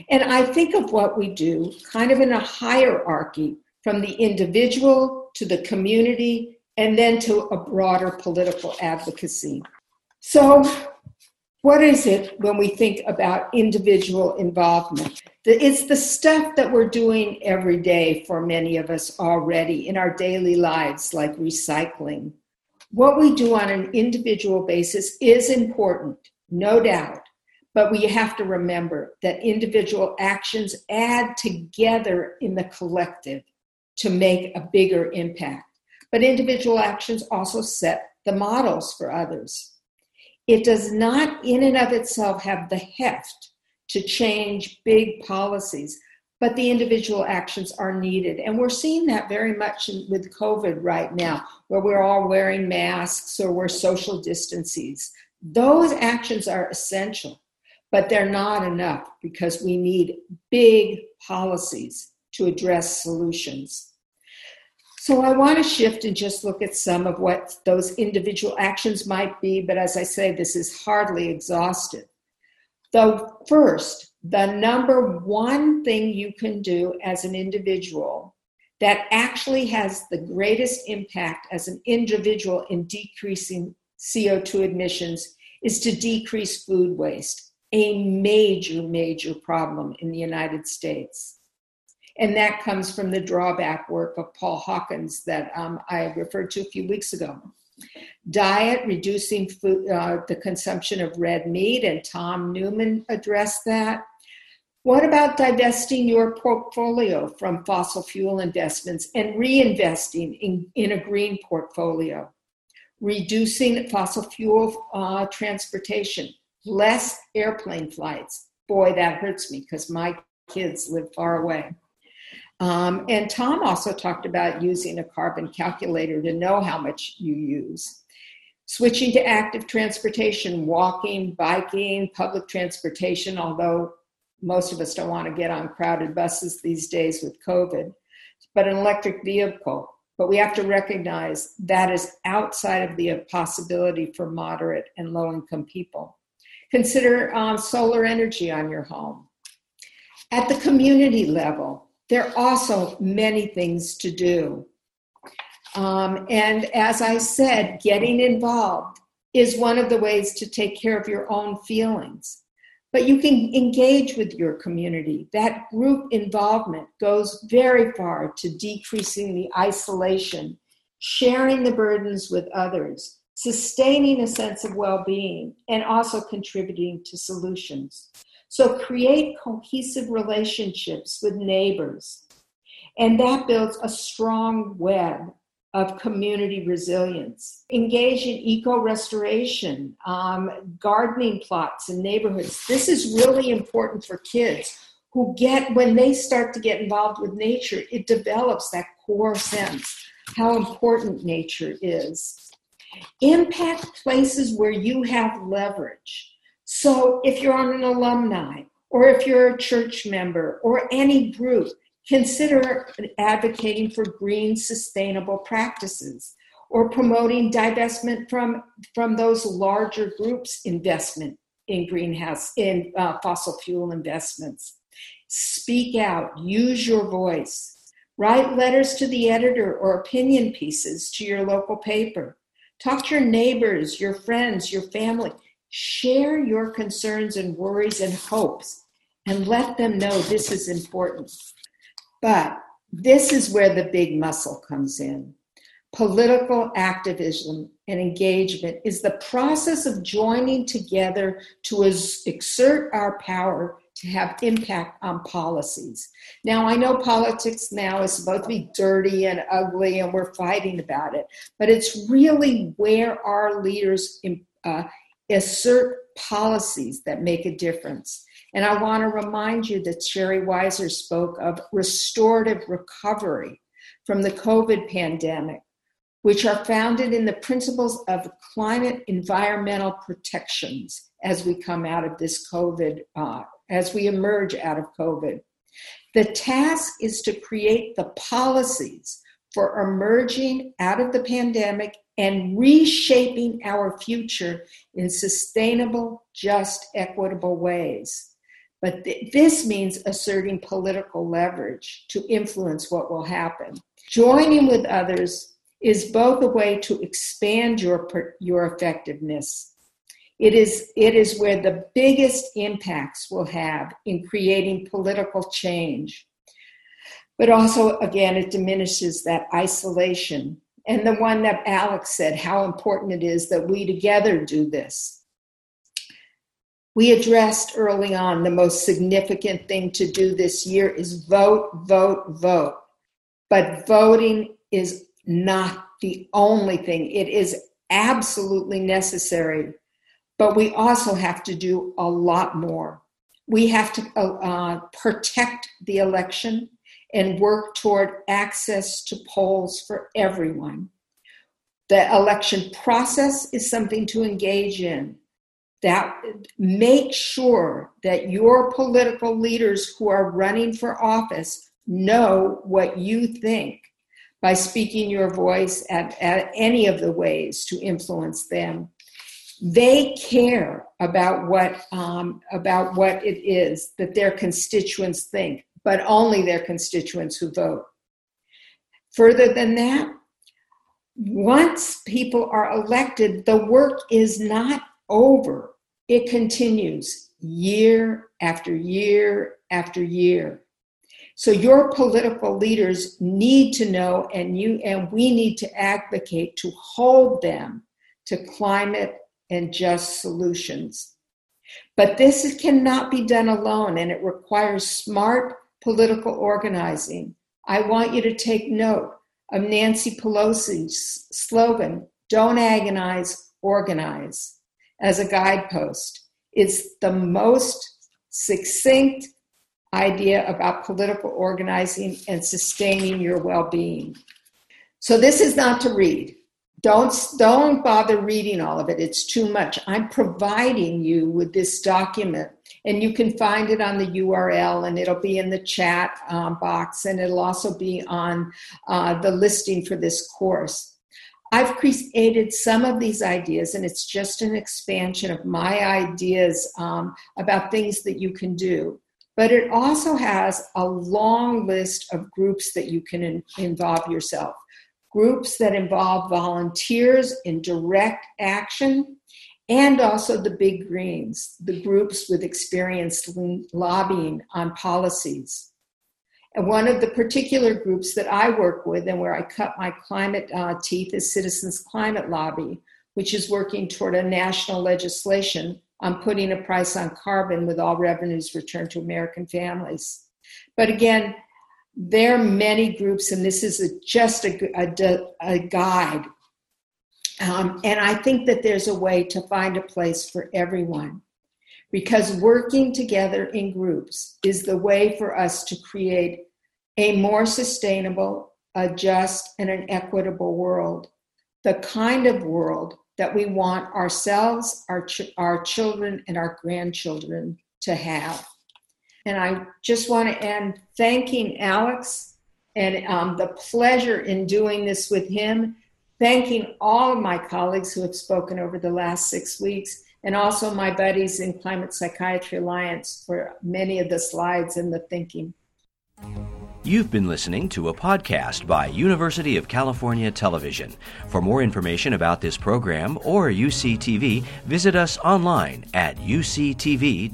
And I think of what we do kind of in a hierarchy from the individual to the community and then to a broader political advocacy. So, what is it when we think about individual involvement? It's the stuff that we're doing every day for many of us already in our daily lives, like recycling. What we do on an individual basis is important, no doubt. But we have to remember that individual actions add together in the collective to make a bigger impact. But individual actions also set the models for others. It does not, in and of itself, have the heft to change big policies, but the individual actions are needed. And we're seeing that very much with COVID right now, where we're all wearing masks or we're social distances. Those actions are essential but they're not enough because we need big policies to address solutions. So I want to shift and just look at some of what those individual actions might be, but as I say, this is hardly exhaustive. The first, the number one thing you can do as an individual that actually has the greatest impact as an individual in decreasing CO2 emissions is to decrease food waste a major, major problem in the United States. And that comes from the Drawdown work of Paul Hawken that um, I referred to a few weeks ago. Diet, reducing food, uh, the consumption of red meat, and Tom Newman addressed that. What about divesting your portfolio from fossil fuel investments and reinvesting in, in a green portfolio? Reducing fossil fuel uh, transportation, less airplane flights. Boy, that hurts me because my kids live far away. Um, and Tom also talked about using a carbon calculator to know how much you use. Switching to active transportation, walking, biking, public transportation, although most of us don't want to get on crowded buses these days with COVID, but an electric vehicle. But we have to recognize that is outside of the possibility for moderate and low income people. Consider um, solar energy on your home. At the community level, there are also many things to do. Um, and as I said, getting involved is one of the ways to take care of your own feelings. But you can engage with your community. That group involvement goes very far to decreasing the isolation, sharing the burdens with others, sustaining a sense of well being, and also contributing to solutions. So create cohesive relationships with neighbors. And that builds a strong web of community resilience. Engage in eco restoration, um, gardening plots in neighborhoods. This is really important for kids who get, when they start to get involved with nature, it develops that core sense how important nature is. Impact places where you have leverage. So if you're on an alumni, or if you're a church member, or any group, consider advocating for green, sustainable practices or promoting divestment from, from those larger groups' investment in greenhouse, in uh, fossil fuel investments. Speak out, use your voice. Write letters to the editor or opinion pieces to your local paper. Talk to your neighbors, your friends, your family. Share your concerns and worries and hopes and let them know this is important. But this is where the big muscle comes in. Political activism and engagement is the process of joining together to exert our power to have impact on policies. Now, I know politics now is supposed to be dirty and ugly, and we're fighting about it, but it's really where our leaders uh, assert policies that make a difference. And I want to remind you that Sheri Weiser spoke of restorative recovery from the COVID pandemic, which are founded in the principles of climate environmental protections as we come out of this COVID, uh, as we emerge out of COVID. The task is to create the policies for emerging out of the pandemic and reshaping our future in sustainable, just, equitable ways. But th- this means asserting political leverage to influence what will happen. Joining with others is both a way to expand your, your effectiveness. It is, it is where the biggest impacts will have in creating political change. But also, again, it diminishes that isolation. And the one that Alex said, how important it is that we together do this we addressed early on the most significant thing to do this year is vote, vote, vote. But voting is not the only thing, it is absolutely necessary. But we also have to do a lot more. We have to uh, protect the election and work toward access to polls for everyone. The election process is something to engage in that make sure that your political leaders who are running for office know what you think by speaking your voice at, at any of the ways to influence them they care about what um, about what it is that their constituents think but only their constituents who vote further than that once people are elected the work is not over it continues year after year after year. So your political leaders need to know and you and we need to advocate to hold them to climate and just solutions. But this cannot be done alone and it requires smart political organizing. I want you to take note of Nancy Pelosi's slogan, don't agonize, organize as a guidepost. It's the most succinct idea about political organizing and sustaining your well being. So, this is not to read. Don't, don't bother reading all of it, it's too much. I'm providing you with this document, and you can find it on the URL, and it'll be in the chat um, box, and it'll also be on uh, the listing for this course. I've created some of these ideas, and it's just an expansion of my ideas um, about things that you can do. But it also has a long list of groups that you can in- involve yourself. Groups that involve volunteers in direct action, and also the big greens, the groups with experience lobbying on policies. And one of the particular groups that I work with and where I cut my climate uh, teeth is Citizens Climate Lobby, which is working toward a national legislation on putting a price on carbon with all revenues returned to American families. But again, there are many groups, and this is a, just a, a, a guide. Um, and I think that there's a way to find a place for everyone because working together in groups is the way for us to create a more sustainable, a just, and an equitable world. The kind of world that we want ourselves, our, ch- our children, and our grandchildren to have. And I just want to end thanking Alex and um, the pleasure in doing this with him, thanking all of my colleagues who have spoken over the last six weeks, and also my buddies in Climate Psychiatry Alliance for many of the slides and the thinking. You've been listening to a podcast by University of California Television. For more information about this program or UCTV, visit us online at uctv.tv.